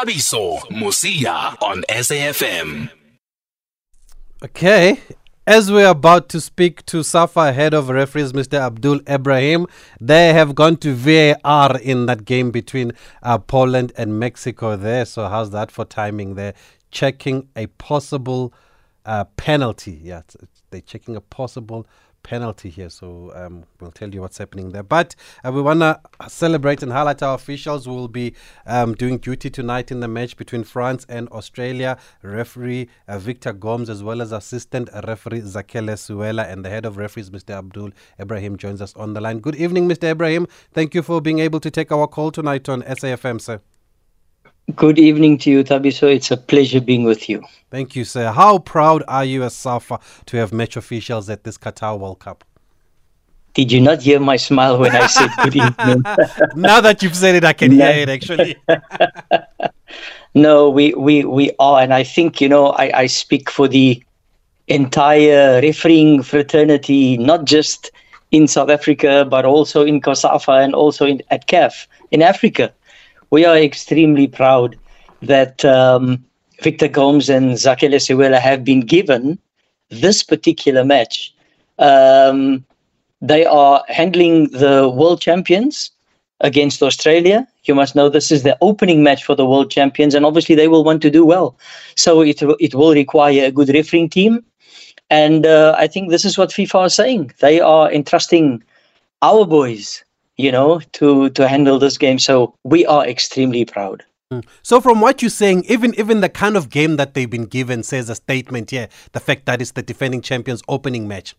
Thabiso Mosia on SAFM. Okay. As we're about to speak to SAFA head of referees, Mr. Abdul Ebrahim, they have gone to VAR in that game between uh, Poland and Mexico there. So, how's that for timing there? Checking a possible uh, penalty. Yeah, they're checking a possible penalty here. So um, we'll tell you what's happening there. But uh, we want to celebrate and highlight our officials who will be um, doing duty tonight in the match between France and Australia. Referee uh, Victor Gomes, as well as assistant referee Zakhele Siwela, and the head of referees, Mr. Abdul Ebrahim, joins us on the line. Good evening, Mr. Ebrahim. Thank you for being able to take our call tonight on SAFM, sir. Good evening to you, Thabiso. It's a pleasure being with you. Thank you, sir. How proud are you as SAFA to have match officials at this Qatar World Cup? Did you not hear my smile when I said good evening? now that you've said it, I can hear it actually. no, we, we, we are. And I think, you know, I, I speak for the entire refereeing fraternity, not just in South Africa, but also in COSAFA and also in, at CAF in Africa we are extremely proud that um, Victor Gomes and Zakhele Siwela have been given this particular match. Um, they are handling the world champions against Australia. You must know this is the opening match for the world champions, and obviously they will want to do well. So it it will require a good refereeing team, and uh, I think this is what FIFA are saying. They are entrusting our boys you know, to to handle this game. So we are extremely proud. Hmm. So from what you're saying, even even the kind of game that they've been given says a statement here, the fact that it's the defending champions opening match.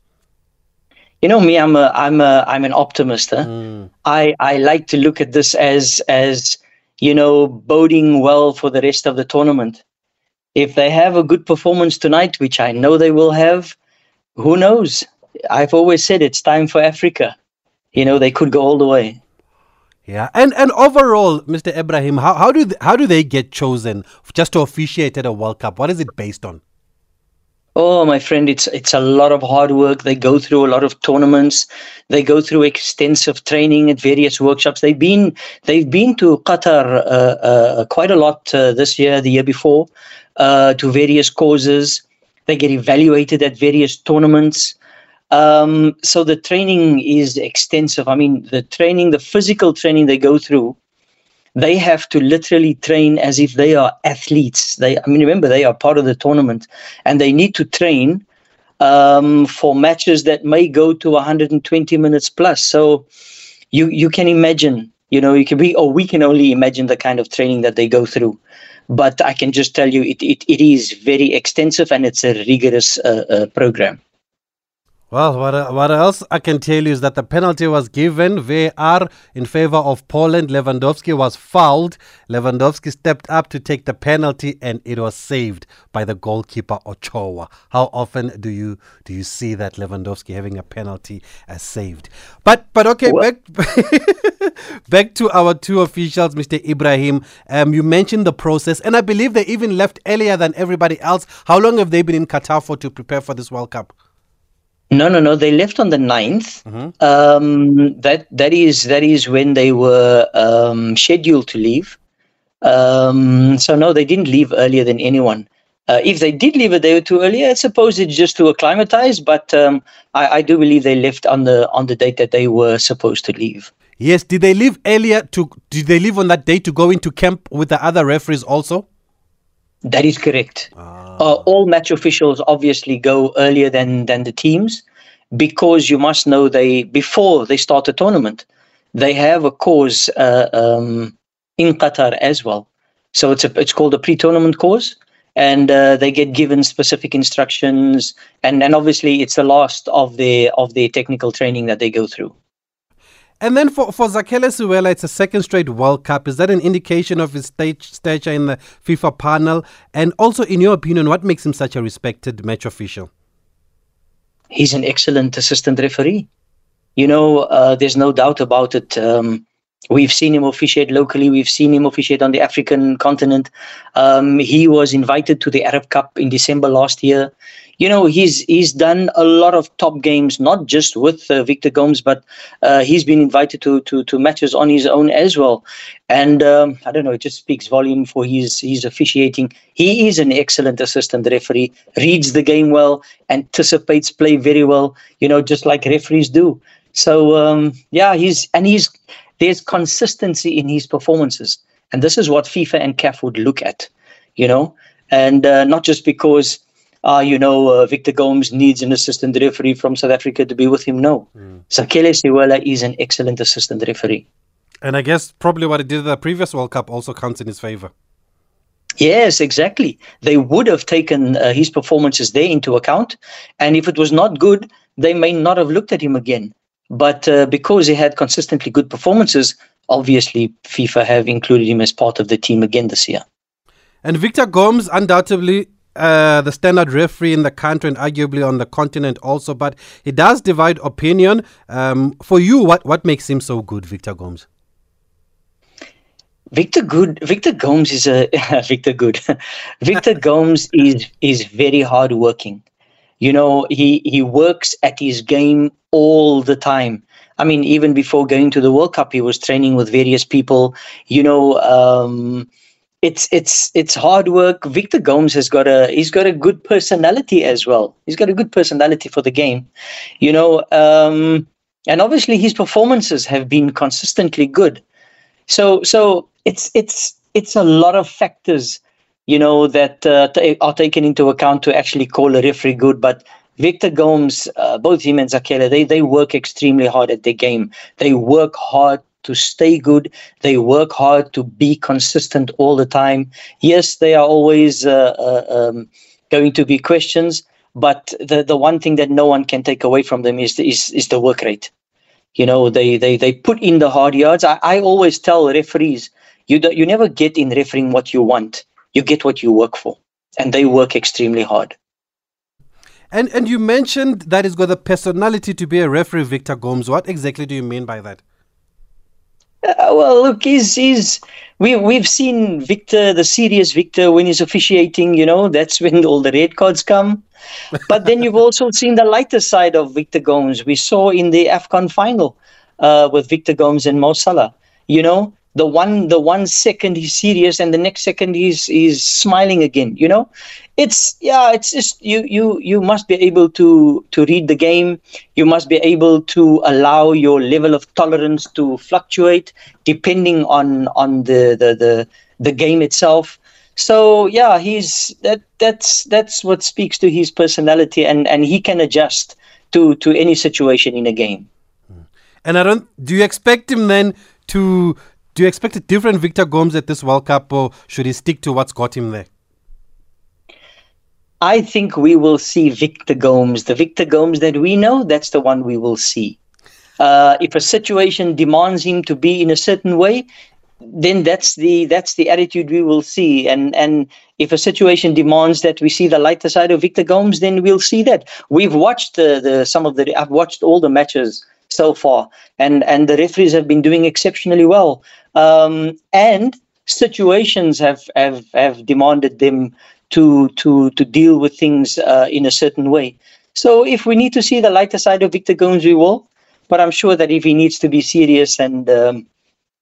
You know me, I'm a I'm a I'm an optimist. Huh? Mm. I I like to look at this as as you know boding well for the rest of the tournament. If they have a good performance tonight, which I know they will have, who knows? I've always said it's time for Africa you know, they could go all the way. Yeah, and and overall, Mr. Ebrahim, how, how do they, how do they get chosen just to officiate at a World Cup? What is it based on? Oh, my friend, it's it's a lot of hard work. They go through a lot of tournaments. They go through extensive training at various workshops. They've been they've been to Qatar uh, uh, quite a lot uh, this year, the year before, uh, to various causes. They get evaluated at various tournaments. Um, so the training is extensive. I mean, the training, the physical training they go through, they have to literally train as if they are athletes. They, I mean, remember they are part of the tournament, and they need to train um, for matches that may go to 120 minutes plus. So you you can imagine, you know, you can be, or we can only imagine the kind of training that they go through. But I can just tell you, it it, it is very extensive and it's a rigorous uh, uh, program. Well, what, what else I can tell you is that the penalty was given VAR in favor of Poland. Lewandowski was fouled. Lewandowski stepped up to take the penalty, and it was saved by the goalkeeper Ochoa. How often do you do you see that Lewandowski having a penalty as saved? But but okay, what? back back to our two officials, Mr. Ebrahim. Um, you mentioned the process, and I believe they even left earlier than everybody else. How long have they been in Qatar for to prepare for this World Cup? No, no, no. They left on the 9th. Mm-hmm. Um, that that is that is when they were um, scheduled to leave. Um, so no, they didn't leave earlier than anyone. Uh, if they did leave a day or two earlier, I suppose it's just to acclimatize. But um, I, I, do believe they left on the on the date that they were supposed to leave. Yes. Did they leave earlier? To did they leave on that day to go into camp with the other referees also? That is correct. Ah. Uh, all match officials obviously go earlier than than the teams because you must know they before they start the tournament, they have a course uh, um, in Qatar as well. So it's a it's called a pre-tournament course, and uh, they get given specific instructions, and and obviously it's the last of the of the technical training that they go through. And then for, for Zakhele it's a second straight World Cup. Is that an indication of his stature in the FIFA panel? And also, in your opinion, what makes him such a respected match official? He's an excellent assistant referee. You know, uh, there's no doubt about it. Um, We've seen him officiate locally. We've seen him officiate on the African continent. Um, he was invited to the Arab Cup in December last year. You know, he's he's done a lot of top games, not just with uh, Victor Gomes, but uh, he's been invited to, to to matches on his own as well. And um, I don't know, it just speaks volume for his his officiating. He is an excellent assistant referee, reads the game well, anticipates play very well. You know, just like referees do. So um, yeah, he's and he's there's consistency in his performances. And this is what FIFA and CAF would look at, you know, and uh, not just because, uh, you know, uh, Victor Gomes needs an assistant referee from South Africa to be with him. No. Mm. Zakhele Siwela is an excellent assistant referee. And I guess probably what he did at the previous World Cup also counts in his favor. Yes, exactly. They would have taken uh, his performances there into account. And if it was not good, they may not have looked at him again. But uh, because he had consistently good performances, obviously FIFA have included him as part of the team again this year. And Victor Gomes, undoubtedly uh, the standard referee in the country and arguably on the continent also, but he does divide opinion. Um, for you, what, what makes him so good, Victor Gomes? Victor Good, Victor Gomes is a Victor Good. Victor Gomes is is very hardworking. You know, he he works at his game all the time. I mean, even before going to the World Cup, he was training with various people. You know, um, it's it's it's hard work. Victor Gomes has got a he's got a good personality as well. He's got a good personality for the game. You know, um, and obviously his performances have been consistently good. So so it's it's it's a lot of factors, you know, that uh, t- are taken into account to actually call a referee good. But Victor Gomes, uh, both him and Zakela, they, they work extremely hard at their game. They work hard to stay good. They work hard to be consistent all the time. Yes, they are always uh, uh, um, going to be questions, but the, the one thing that no one can take away from them is, is, is the work rate. You know, they, they, they put in the hard yards. I, I always tell referees, you, do, you never get in refereeing what you want. You get what you work for. And they work extremely hard. And and you mentioned that he's got the personality to be a referee, Victor Gomes. What exactly do you mean by that? Uh, well, look, he's, he's we we've seen Victor, the serious Victor, when he's officiating. You know, that's when all the red cards come. But then you've also seen the lighter side of Victor Gomes. We saw in the Afcon final uh, with Victor Gomes and Mo Salah. You know, the one the one second he's serious and the next second he's he's smiling again you know it's yeah it's just you you you must be able to to read the game. You must be able to allow your level of tolerance to fluctuate depending on on the the the, the game itself. So yeah he's that that's that's what speaks to his personality and and he can adjust to to any situation in a game. Hmm. And i don't do you expect him then to do you expect a different Victor Gomes at this World Cup, or should he stick to what's got him there? I think we will see Victor Gomes, the Victor Gomes that we know. That's the one we will see. Uh, if a situation demands him to be in a certain way, then that's the that's the attitude we will see. And and if a situation demands that we see the lighter side of Victor Gomes, then we'll see that. We've watched the, the some of the I've watched all the matches so far, and and the referees have been doing exceptionally well. Um, and situations have, have have demanded them to to to deal with things uh, in a certain way. So if we need to see the lighter side of Victor Gomes, we will. But I'm sure that if he needs to be serious and um,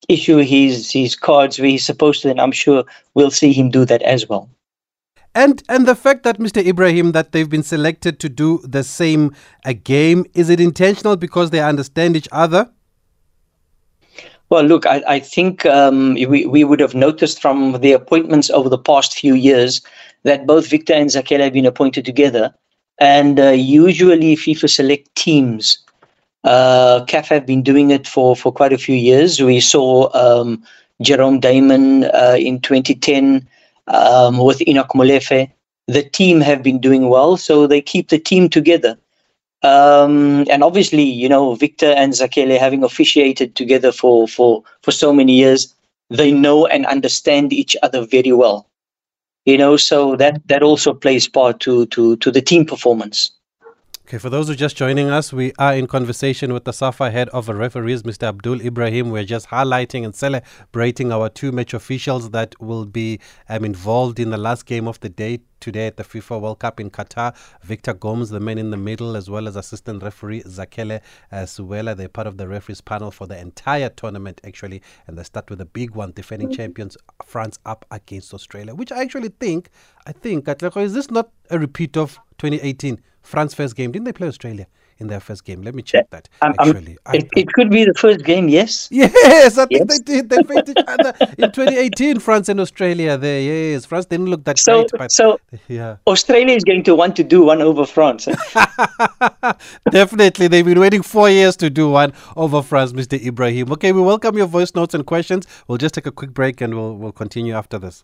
issue his his cards where he's supposed to, then I'm sure we'll see him do that as well. And and the fact that Mr. Ebrahim that they've been selected to do the same a game is it intentional because they understand each other? Well, look, I, I think um, we, we would have noticed from the appointments over the past few years that both Victor and Zakhele have been appointed together. And uh, usually FIFA select teams. Uh, CAF have been doing it for, for quite a few years. We saw um, Jerome Damon uh, in 2010 um, with Enoch Molefe. The team have been doing well, so they keep the team together. Um, and obviously, you know, Victor and Zakhele having officiated together for, for, for so many years, they know and understand each other very well. You know, so that, that also plays part to, to, to the team performance. Okay, for those who are just joining us, we are in conversation with the SAFA head of referees, Mr. Abdul Ebrahim. We're just highlighting and celebrating our two match officials that will be um, involved in the last game of the day today at the FIFA World Cup in Qatar. Victor Gomes, the man in the middle, as well as assistant referee Zakhele uh, Siwela. They're part of the referees panel for the entire tournament, actually. And they start with a big one, defending mm-hmm. champions France up against Australia, which I actually think, I think, is this not a repeat of 2018? France first game. Didn't they play Australia in their first game? Let me check that. Um, um actually, um, it, it, could be the first game. Yes. Yes, I think yes. they did. They faced each other in 2018. France and Australia. There, yes. France didn't look that so, great, but so yeah. Australia is going to want to do one over France. Definitely, they've been waiting four years to do one over France, Mr. Ebrahim. Okay, we welcome your voice notes and questions. We'll just take a quick break and we'll we'll continue after this.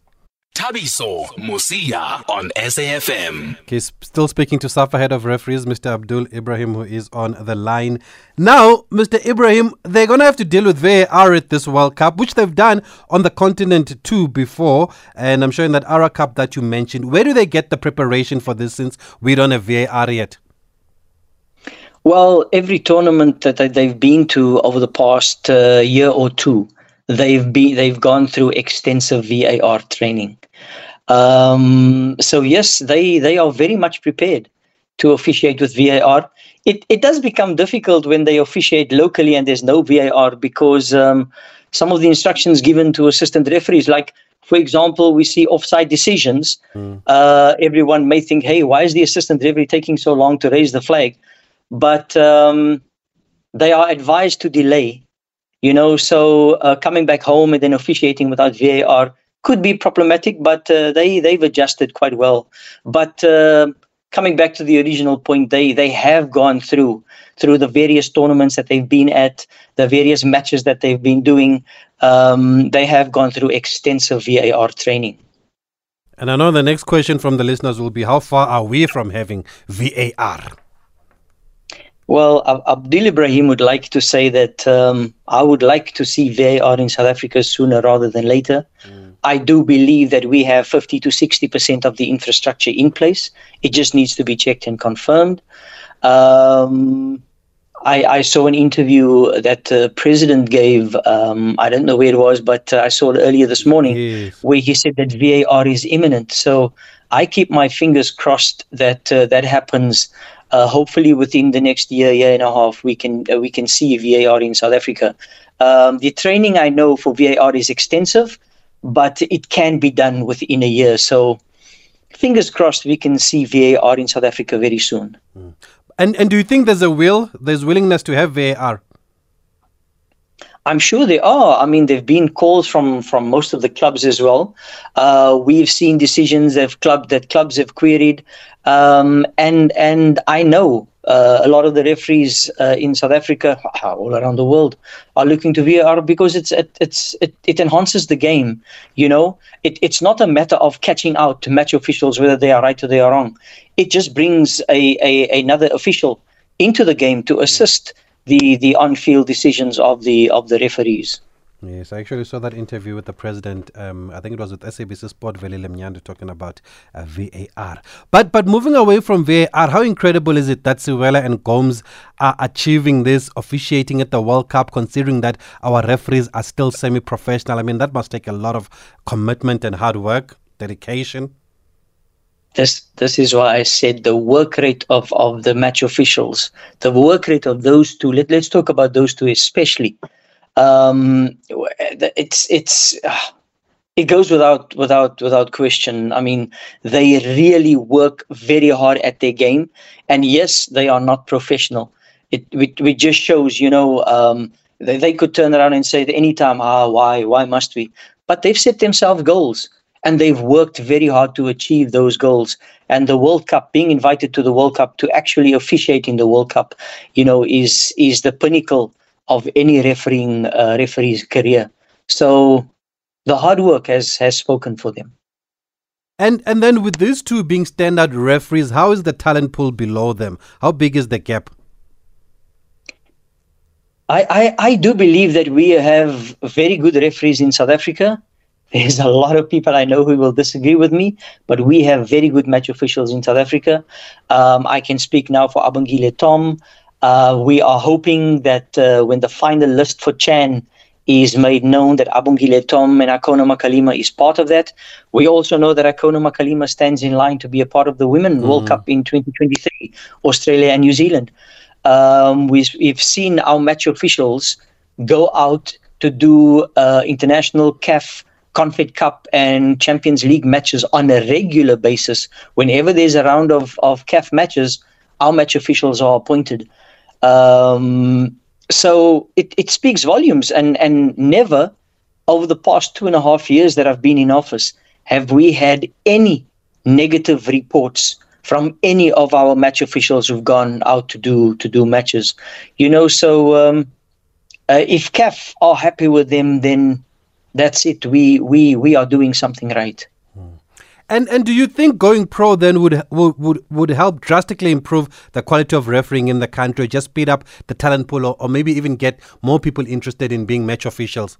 Thabiso Mosia on SAFM. Okay, still speaking to SAFA head of referees, Mr. Abdul Ebrahim, who is on the line. Now, Mr. Ebrahim, they're going to have to deal with VAR at this World Cup, which they've done on the continent too before. And I'm sure in that Arab Cup that you mentioned, where do they get the preparation for this since we don't have VAR yet? Well, every tournament that they've been to over the past uh, year or two, they've been they've gone through extensive VAR training. Um, so yes, they they are very much prepared to officiate with VAR. It it does become difficult when they officiate locally and there's no VAR because um, some of the instructions given to assistant referees, like for example, we see offside decisions. Mm. Uh, everyone may think, "Hey, why is the assistant referee taking so long to raise the flag?" But um, they are advised to delay you know, so uh, coming back home and then officiating without VAR could be problematic, but uh, they they've adjusted quite well. But uh, coming back to the original point, they they have gone through through the various tournaments that they've been at, the various matches that they've been doing. Um, they have gone through extensive VAR training. And I know the next question from the listeners will be: How far are we from having VAR? Well, Abdul Ebrahim would like to say that um, I would like to see VAR in South Africa sooner rather than later. Mm. I do believe that we have 50 to 60% of the infrastructure in place. It just needs to be checked and confirmed. Um, I, I, saw an interview that the president gave. Um, I don't know where it was, but uh, I saw it earlier this morning yes. where he said that VAR is imminent. So I keep my fingers crossed that uh, that happens uh, hopefully, within the next year, year and a half, we can uh, we can see VAR in South Africa. Um, the training I know for VAR is extensive, but it can be done within a year. So, fingers crossed, we can see VAR in South Africa very soon. Mm. And and do you think there's a will, there's willingness to have VAR? I'm sure they are. I mean, there've been calls from from most of the clubs as well. Uh, we've seen decisions of club that clubs have queried, um, and and I know uh, a lot of the referees uh, in South Africa, all around the world, are looking to VAR because it's it, it's it, it enhances the game. You know, it, it's not a matter of catching out to match officials whether they are right or they are wrong. It just brings a, a another official into the game to assist the the on-field decisions of the of the referees. Yes, I actually saw that interview with the president. Um, I think it was with SABC Sport, Velile Mnyandu, talking about uh, VAR. But but moving away from VAR, how incredible is it that Siwela and Gomes are achieving this, officiating at the World Cup, considering that our referees are still semi-professional? I mean, that must take a lot of commitment and hard work, dedication this this is why I said the work rate of, of the match officials, the work rate of those two. Let, let's talk about those two especially. Um, it's it's uh, it goes without without without question. I mean, they really work very hard at their game, and yes, they are not professional. It it, it just shows, you know, um, they, they could turn around and say at any time, ah, why why must we? But they've set themselves goals and they've worked very hard to achieve those goals. And the World Cup, being invited to the World Cup to actually officiate in the World Cup, you know, is is the pinnacle of any refereeing uh, referee's career. So the hard work has has spoken for them. And and then with these two being standard referees, how is the talent pool below them? How big is the gap? I, I, I do believe that we have very good referees in South Africa There's a lot of people I know who will disagree with me, but we have very good match officials in South Africa. Um, I can speak now for Abongile Tom. Uh, we are hoping that uh, when the final list for Chan is made known that Abongile Tom and Akhona Makalima is part of that. We also know that Akhona Makalima stands in line to be a part of the Women mm-hmm. World Cup in 2023, Australia and New Zealand. Um, we've, we've seen our match officials go out to do uh, international CAF Confed Cup and Champions League matches on a regular basis. Whenever there's a round of, of CAF matches, our match officials are appointed. Um, so it, it speaks volumes and, and never over the past two and a half years that I've been in office have we had any negative reports from any of our match officials who've gone out to do to do matches. You know, so um, uh, if CAF are happy with them, then that's it. We we we are doing something right. And and do you think going pro then would would would, would help drastically improve the quality of refereeing in the country, just speed up the talent pool, or, or maybe even get more people interested in being match officials?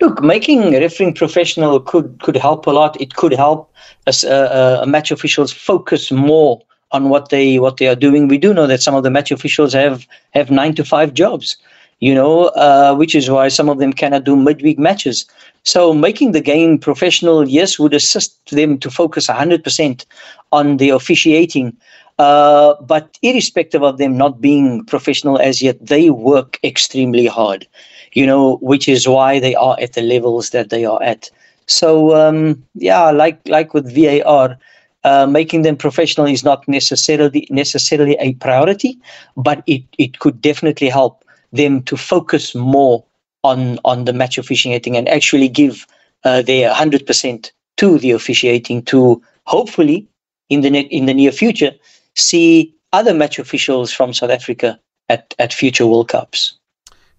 Look, making refereeing professional could could help a lot. It could help us, uh, uh, match officials focus more on what they what they are doing. We do know that some of the match officials have have nine to five jobs you know, uh, which is why some of them cannot do midweek matches. So making the game professional, yes, would assist them to focus 100% on the officiating. Uh, but irrespective of them not being professional as yet, they work extremely hard, you know, which is why they are at the levels that they are at. So um, yeah, like like with VAR, uh, making them professional is not necessarily necessarily a priority, but it it could definitely help them to focus more on on the match officiating and actually give uh, their 100% to the officiating to hopefully in the ne- in the near future see other match officials from South Africa at, at future World Cups.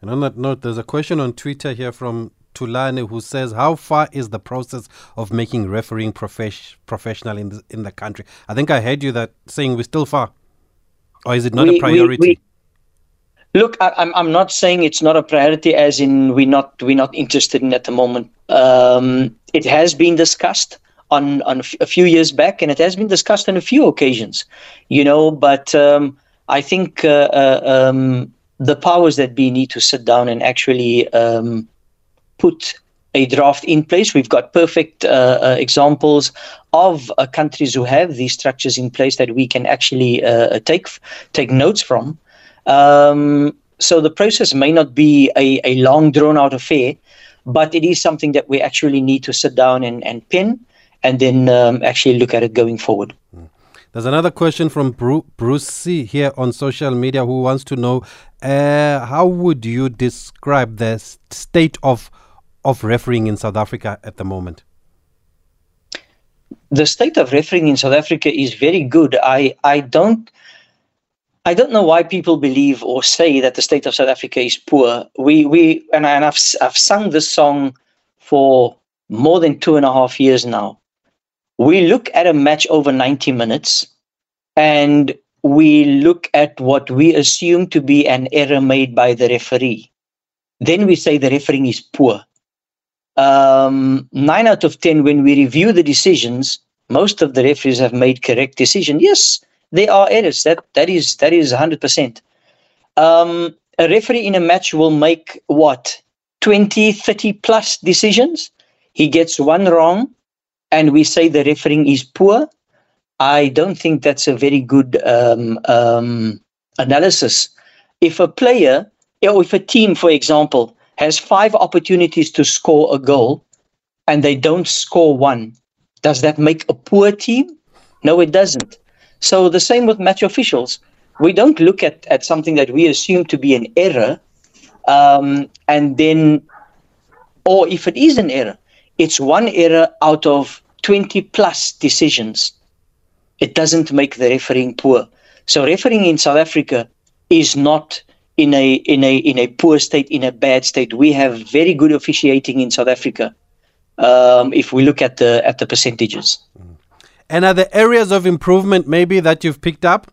And on that note, there's a question on Twitter here from Tulane who says, "How far is the process of making refereeing profesh- professional in the, in the country?" I think I heard you that saying we're still far, or is it not we, a priority? We, we, Look, I, am I'm, I'm not saying it's not a priority, as in we're not we're not interested in at the moment. Um, it has been discussed on on a few years back, and it has been discussed on a few occasions, you know. But um, I think uh, uh, um, the powers that be need to sit down and actually um, put a draft in place. We've got perfect uh, uh, examples of uh, countries who have these structures in place that we can actually uh, take take notes from. Um, so the process may not be a, a long drawn out affair, but it is something that we actually need to sit down and, and pin and then um, actually look at it going forward. There's another question from Bruce C here on social media who wants to know uh, how would you describe the state of of refereeing in South Africa at the moment? The state of refereeing in South Africa is very good. I, I don't I don't know why people believe or say that the state of South Africa is poor. We we and, and I've I've sung this song for more than two and a half years now. We look at a match over 90 minutes and we look at what we assume to be an error made by the referee. Then we say the refereeing is poor. Um, nine out of 10, when we review the decisions, most of the referees have made correct decision. Yes, there are errors. That that is that is hundred percent. Um, a referee in a match will make what 20, 30 plus decisions. He gets one wrong, and we say the refereeing is poor. I don't think that's a very good um, um, analysis. If a player or if a team, for example, has five opportunities to score a goal and they don't score one, does that make a poor team? No, it doesn't. So the same with match officials. We don't look at, at something that we assume to be an error, um, and then, or if it is an error, it's one error out of 20 plus decisions. It doesn't make the refereeing poor. So refereeing in South Africa is not in a in a in a poor state, in a bad state. We have very good officiating in South Africa. Um, if we look at the at the percentages. And are there areas of improvement maybe that you've picked up?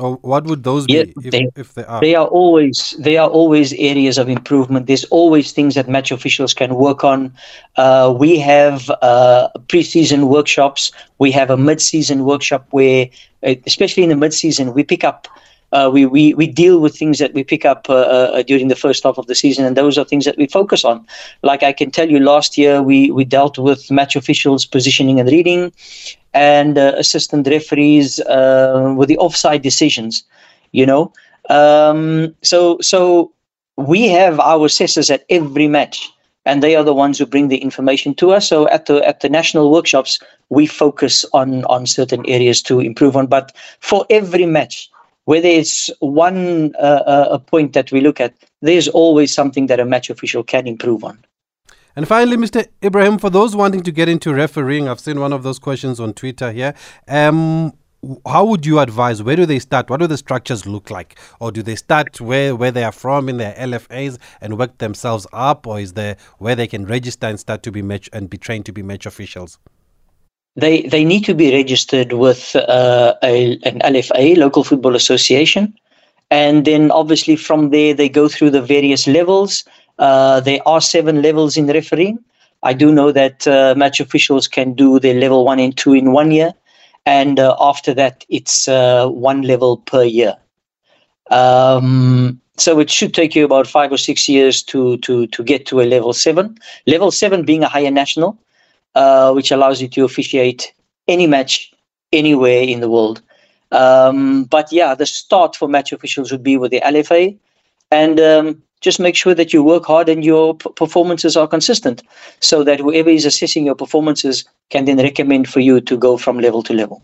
Or what would those Yeah, be if they- if they are? They are always they are always areas of improvement. There's always things that match officials can work on. Uh, we have uh, preseason workshops. We have a mid-season workshop where, uh, especially in the mid-season, we pick up. Uh, we, we we deal with things that we pick up uh, uh, during the first half of the season, and those are things that we focus on. Like I can tell you, last year we we dealt with match officials positioning and reading, and uh, assistant referees uh, with the offside decisions. You know, um, so so we have our assessors at every match, and they are the ones who bring the information to us. So at the at the national workshops, we focus on on certain areas to improve on. But for every match, whether it's one uh, uh, a point that we look at, there's always something that a match official can improve on. And finally, Mr. Ebrahim, for those wanting to get into refereeing, I've seen one of those questions on Twitter here. Um, how would you advise? Where do they start? What do the structures look like? Or do they start where, where they are from in their LFAs and work themselves up? Or is there where they can register and start to be match and be trained to be match officials? They they need to be registered with uh, a, an LFA, local football association, and then obviously from there they go through the various levels. Uh, there are seven levels in refereeing. I do know that uh, match officials can do their level one and two in one year, and uh, after that it's uh, one level per year. Um, so it should take you about five or six years to to to get to a level seven. Level seven being a higher national, uh, which allows you to officiate any match anywhere in the world. Um, but yeah, the start for match officials would be with the LFA, and um, just make sure that you work hard and your p- performances are consistent, so that whoever is assessing your performances can then recommend for you to go from level to level.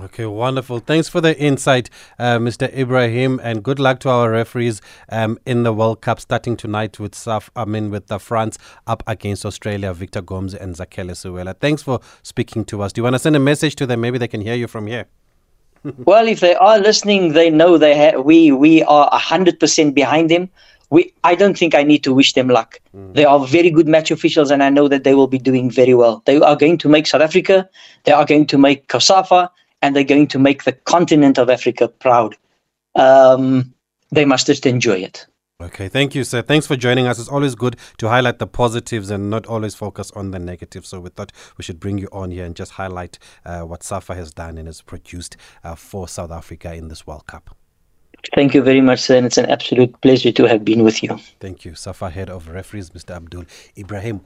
Okay, wonderful. Thanks for the insight, uh, Mr. Ebrahim, and good luck to our referees um, in the World Cup starting tonight with South, I mean, with the France up against Australia, Victor Gomes and Zakhele Siwela. Thanks for speaking to us. Do you want to send a message to them? Maybe they can hear you from here. Well, if they are listening, they know they ha- we we are hundred percent behind them. We I don't think I need to wish them luck. They are very good match officials, and I know that they will be doing very well. They are going to make South Africa, they are going to make COSAFA, and they're going to make the continent of Africa proud. Um, they must just enjoy it. Okay, thank you, sir. Thanks for joining us. It's always good to highlight the positives and not always focus on the negatives. So we thought we should bring you on here and just highlight uh, what SAFA has done and has produced uh, for South Africa in this World Cup. Thank you very much, sir, and it's an absolute pleasure to have been with you. Thank you. SAFA head of referees, Mr. Abdul Ebrahim.